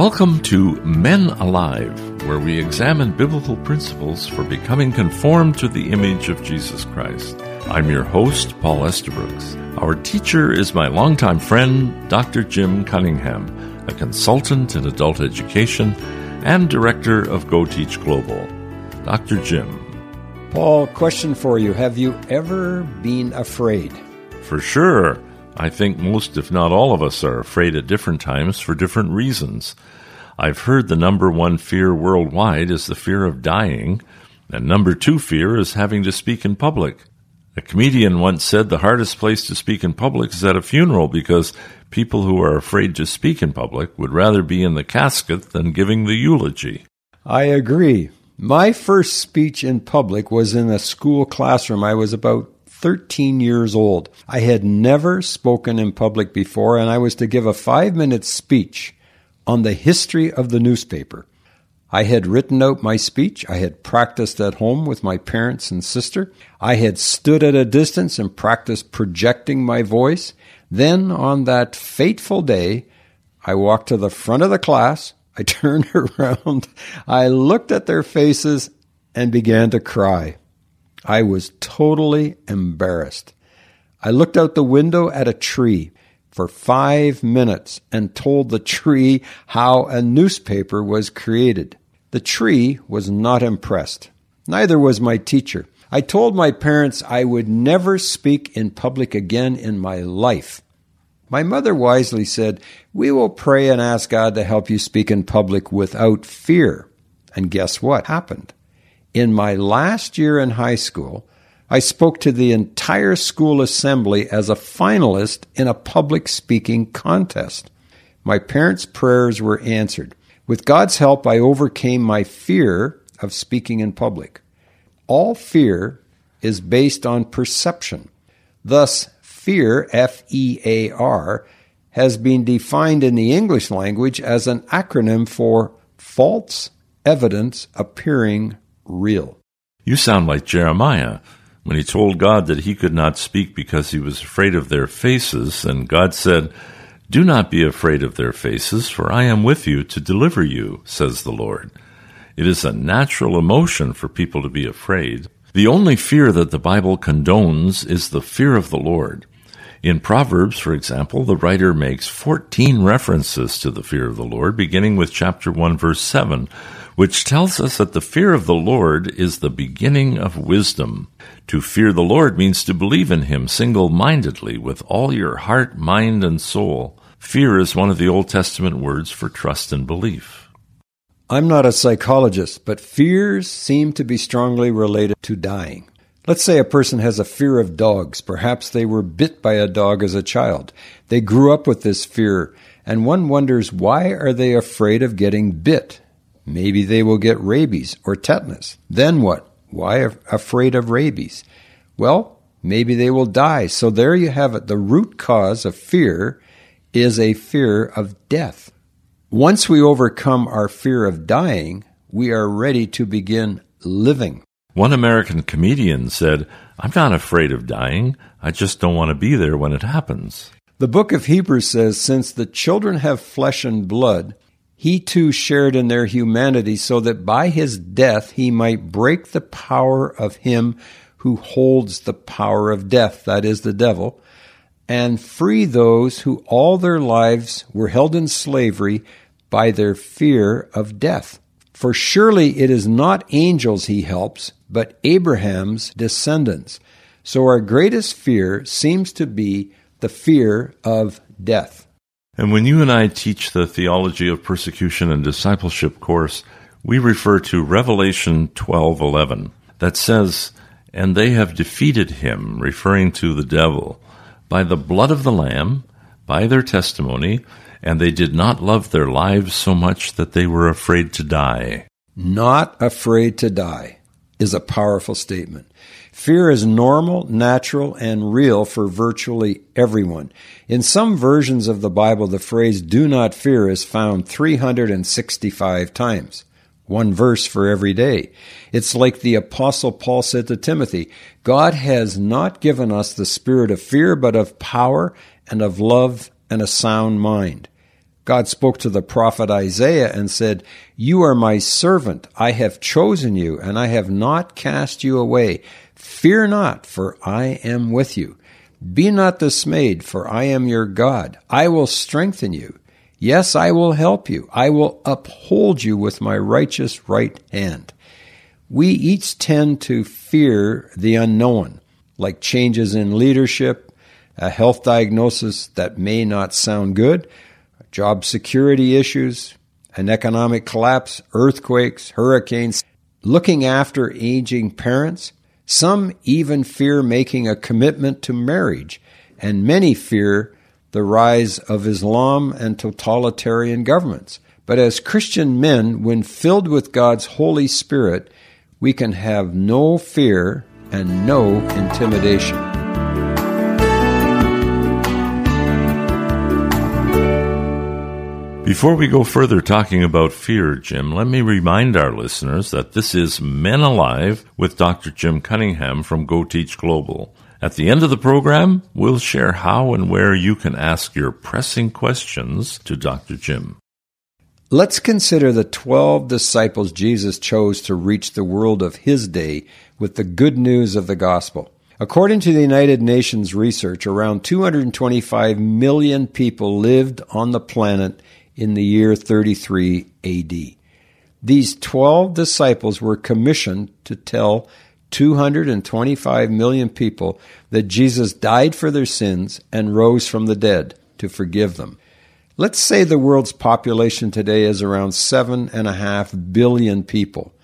Welcome to Men Alive, where we examine biblical principles for becoming conformed to the image of Jesus Christ. I'm your host, Paul Estabrooks. Our teacher is my longtime friend, Dr. Jim Cunningham, a consultant in adult education and director of Go Teach Global. Dr. Jim. Paul, question for you. Have you ever been afraid? For sure. I think most, if not all of us, are afraid at different times for different reasons. I've heard the number one fear worldwide is the fear of dying, and number two fear is having to speak in public. A comedian once said the hardest place to speak in public is at a funeral because people who are afraid to speak in public would rather be in the casket than giving the eulogy. I agree. My first speech in public was in a school classroom. I was about 13 years old. I had never spoken in public before, and I was to give a five minute speech on the history of the newspaper. I had written out my speech. I had practiced at home with my parents and sister. I had stood at a distance and practiced projecting my voice. Then, on that fateful day, I walked to the front of the class. I turned around. I looked at their faces and began to cry. I was totally embarrassed. I looked out the window at a tree for five minutes and told the tree how a newspaper was created. The tree was not impressed. Neither was my teacher. I told my parents I would never speak in public again in my life. My mother wisely said, We will pray and ask God to help you speak in public without fear. And guess what happened? In my last year in high school, I spoke to the entire school assembly as a finalist in a public speaking contest. My parents' prayers were answered. With God's help, I overcame my fear of speaking in public. All fear is based on perception. Thus, fear, F E A R, has been defined in the English language as an acronym for false evidence appearing real. You sound like Jeremiah when he told God that he could not speak because he was afraid of their faces, and God said, Do not be afraid of their faces, for I am with you to deliver you, says the Lord. It is a natural emotion for people to be afraid. The only fear that the Bible condones is the fear of the Lord. In Proverbs, for example, the writer makes 14 references to the fear of the Lord, beginning with chapter 1, verse 7, which tells us that the fear of the Lord is the beginning of wisdom. To fear the Lord means to believe in Him single mindedly with all your heart, mind, and soul. Fear is one of the Old Testament words for trust and belief. I'm not a psychologist, but fears seem to be strongly related to dying. Let's say a person has a fear of dogs. Perhaps they were bit by a dog as a child. They grew up with this fear, and one wonders why are they afraid of getting bit? Maybe they will get rabies or tetanus. Then what? Why afraid of rabies? Well, maybe they will die. So there you have it. The root cause of fear is a fear of death. Once we overcome our fear of dying, we are ready to begin living. One American comedian said, I'm not afraid of dying. I just don't want to be there when it happens. The book of Hebrews says, Since the children have flesh and blood, he too shared in their humanity, so that by his death he might break the power of him who holds the power of death, that is, the devil, and free those who all their lives were held in slavery by their fear of death. For surely it is not angels he helps, but Abraham's descendants. So our greatest fear seems to be the fear of death. And when you and I teach the theology of persecution and discipleship course, we refer to Revelation 12:11 that says, "And they have defeated him," referring to the devil, "by the blood of the lamb, by their testimony, and they did not love their lives so much that they were afraid to die. Not afraid to die is a powerful statement. Fear is normal, natural, and real for virtually everyone. In some versions of the Bible, the phrase do not fear is found 365 times. One verse for every day. It's like the apostle Paul said to Timothy, God has not given us the spirit of fear, but of power and of love and a sound mind. God spoke to the prophet Isaiah and said, You are my servant. I have chosen you, and I have not cast you away. Fear not, for I am with you. Be not dismayed, for I am your God. I will strengthen you. Yes, I will help you. I will uphold you with my righteous right hand. We each tend to fear the unknown, like changes in leadership, a health diagnosis that may not sound good, job security issues, an economic collapse, earthquakes, hurricanes, looking after aging parents. Some even fear making a commitment to marriage, and many fear the rise of Islam and totalitarian governments. But as Christian men, when filled with God's Holy Spirit, we can have no fear and no intimidation. Before we go further talking about fear, Jim, let me remind our listeners that this is Men Alive with Dr. Jim Cunningham from Go Teach Global. At the end of the program, we'll share how and where you can ask your pressing questions to Dr. Jim. Let's consider the 12 disciples Jesus chose to reach the world of his day with the good news of the gospel. According to the United Nations research, around 225 million people lived on the planet in the year 33 AD. These 12 disciples were commissioned to tell 225 million people that Jesus died for their sins and rose from the dead to forgive them. Let's say the world's population today is around seven and a half billion people.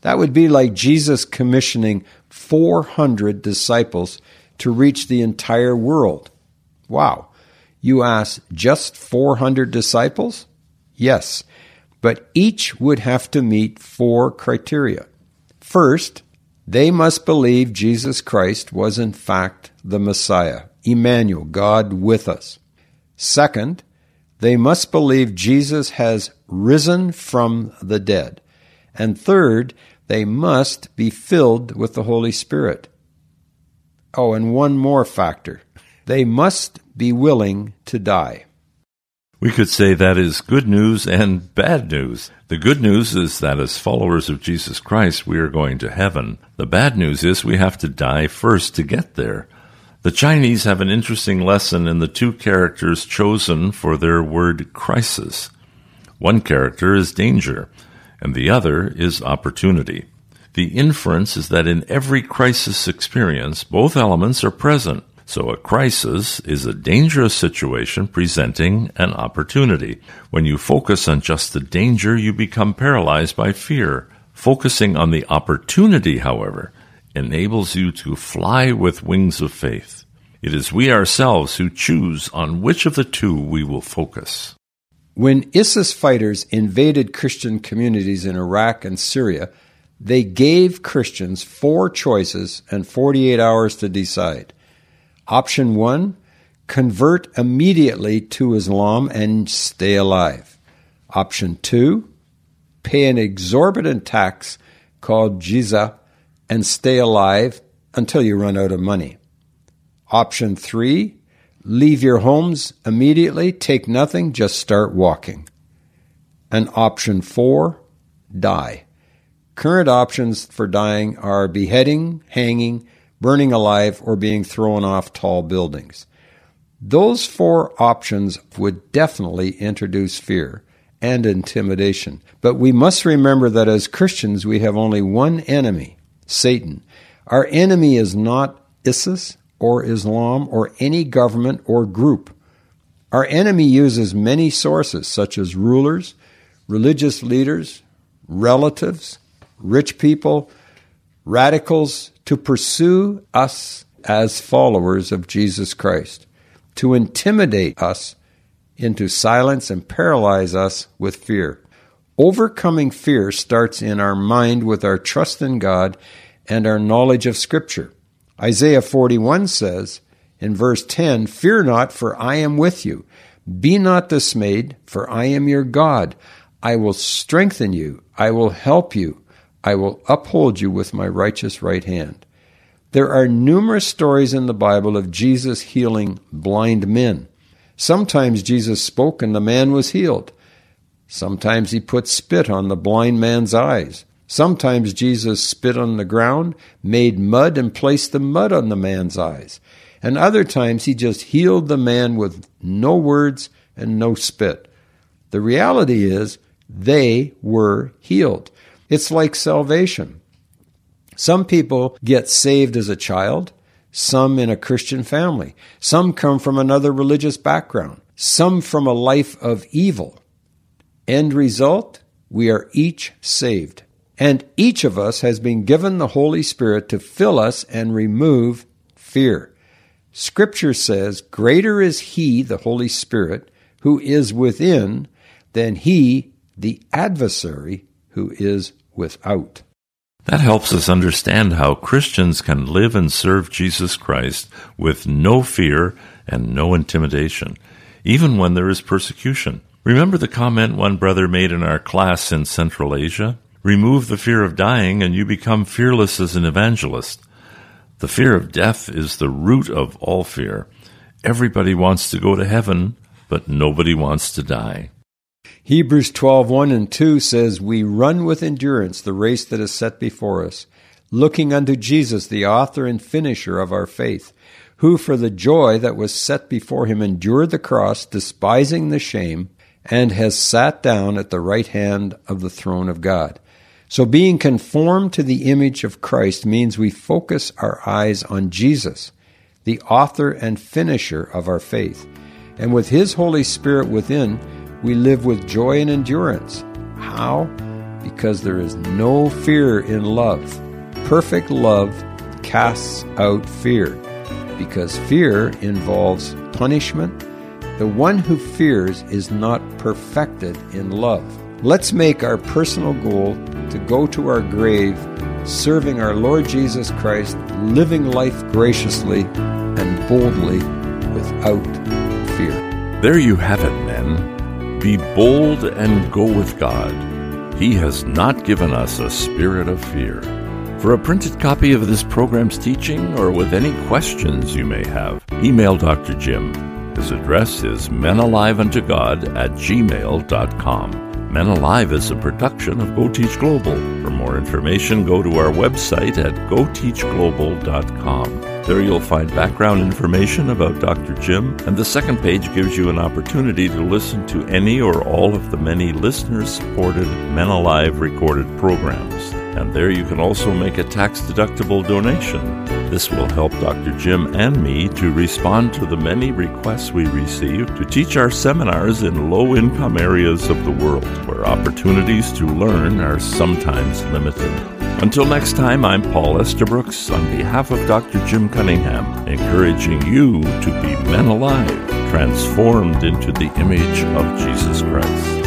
That would be like Jesus commissioning 400 disciples to reach the entire world. Wow. You ask, just 400 disciples? Yes, but each would have to meet four criteria. First, they must believe Jesus Christ was in fact the Messiah, Emmanuel, God with us. Second, they must believe Jesus has risen from the dead. And third, they must be filled with the Holy Spirit. Oh, and one more factor. They must be willing to die. We could say that is good news and bad news. The good news is that as followers of Jesus Christ, we are going to heaven. The bad news is we have to die first to get there. The Chinese have an interesting lesson in the two characters chosen for their word crisis. One character is danger, and the other is opportunity. The inference is that in every crisis experience, both elements are present. So a crisis is a dangerous situation presenting an opportunity. When you focus on just the danger, you become paralyzed by fear. Focusing on the opportunity, however, enables you to fly with wings of faith. It is we ourselves who choose on which of the two we will focus. When ISIS fighters invaded Christian communities in Iraq and Syria, they gave Christians four choices and 48 hours to decide. Option one, convert immediately to Islam and stay alive. Option two, pay an exorbitant tax called jizya and stay alive until you run out of money. Option three, leave your homes immediately, take nothing, just start walking. And option four, die. Current options for dying are beheading, hanging, burning alive, or being thrown off tall buildings. Those four options would definitely introduce fear and intimidation. But we must remember that as Christians, we have only one enemy Satan. Our enemy is not ISIS or Islam or any government or group. Our enemy uses many sources, such as rulers, religious leaders, relatives, rich people, radicals, to pursue us as followers of Jesus Christ, to intimidate us into silence and paralyze us with fear. Overcoming fear starts in our mind with our trust in God and our knowledge of Scripture. Isaiah 41 says in verse 10 Fear not, for I am with you. Be not dismayed, for I am your God. I will strengthen you. I will help you. I will uphold you with my righteous right hand. There are numerous stories in the Bible of Jesus healing blind men. Sometimes Jesus spoke and the man was healed. Sometimes he put spit on the blind man's eyes. Sometimes Jesus spit on the ground, made mud, and placed the mud on the man's eyes. And other times he just healed the man with no words and no spit. The reality is they were healed. It's like salvation. Some people get saved as a child, some in a Christian family, some come from another religious background, some from a life of evil. End result, we are each saved. And each of us has been given the Holy Spirit to fill us and remove fear. Scripture says, Greater is He, the Holy Spirit, who is within, than He, the adversary, who is without. That helps us understand how Christians can live and serve Jesus Christ with no fear and no intimidation, even when there is persecution. Remember the comment one brother made in our class in Central Asia? Remove the fear of dying, and you become fearless as an evangelist. The fear of death is the root of all fear. Everybody wants to go to heaven, but nobody wants to die. Hebrews 12:1 and 2 says, "We run with endurance the race that is set before us, looking unto Jesus, the author and finisher of our faith, who for the joy that was set before him endured the cross, despising the shame, and has sat down at the right hand of the throne of God." So being conformed to the image of Christ means we focus our eyes on Jesus, the author and finisher of our faith. And with His Holy Spirit within, we live with joy and endurance. How? Because there is no fear in love. Perfect love casts out fear, because fear involves punishment. The one who fears is not perfected in love. Let's make our personal goal to go to our grave serving our Lord Jesus Christ, living life graciously and boldly without fear. There you have it, men. Be bold and go with God. He has not given us a spirit of fear. For a printed copy of this program's teaching or with any questions you may have, email Dr. Jim. His address is menaliveuntogod at gmail.com. Men Alive is a production of Go Teach Global. For more information, go to our website at goteachglobal.com. There you'll find background information about Dr. Jim, and the second page gives you an opportunity to listen to any or all of the many listener supported Men Alive recorded programs. And there you can also make a tax deductible donation. This will help Dr. Jim and me to respond to the many requests we receive to teach our seminars in low income areas of the world where opportunities to learn are sometimes limited. Until next time, I'm Paul Estabrooks on behalf of Dr. Jim Cunningham, encouraging you to be men alive, transformed into the image of Jesus Christ.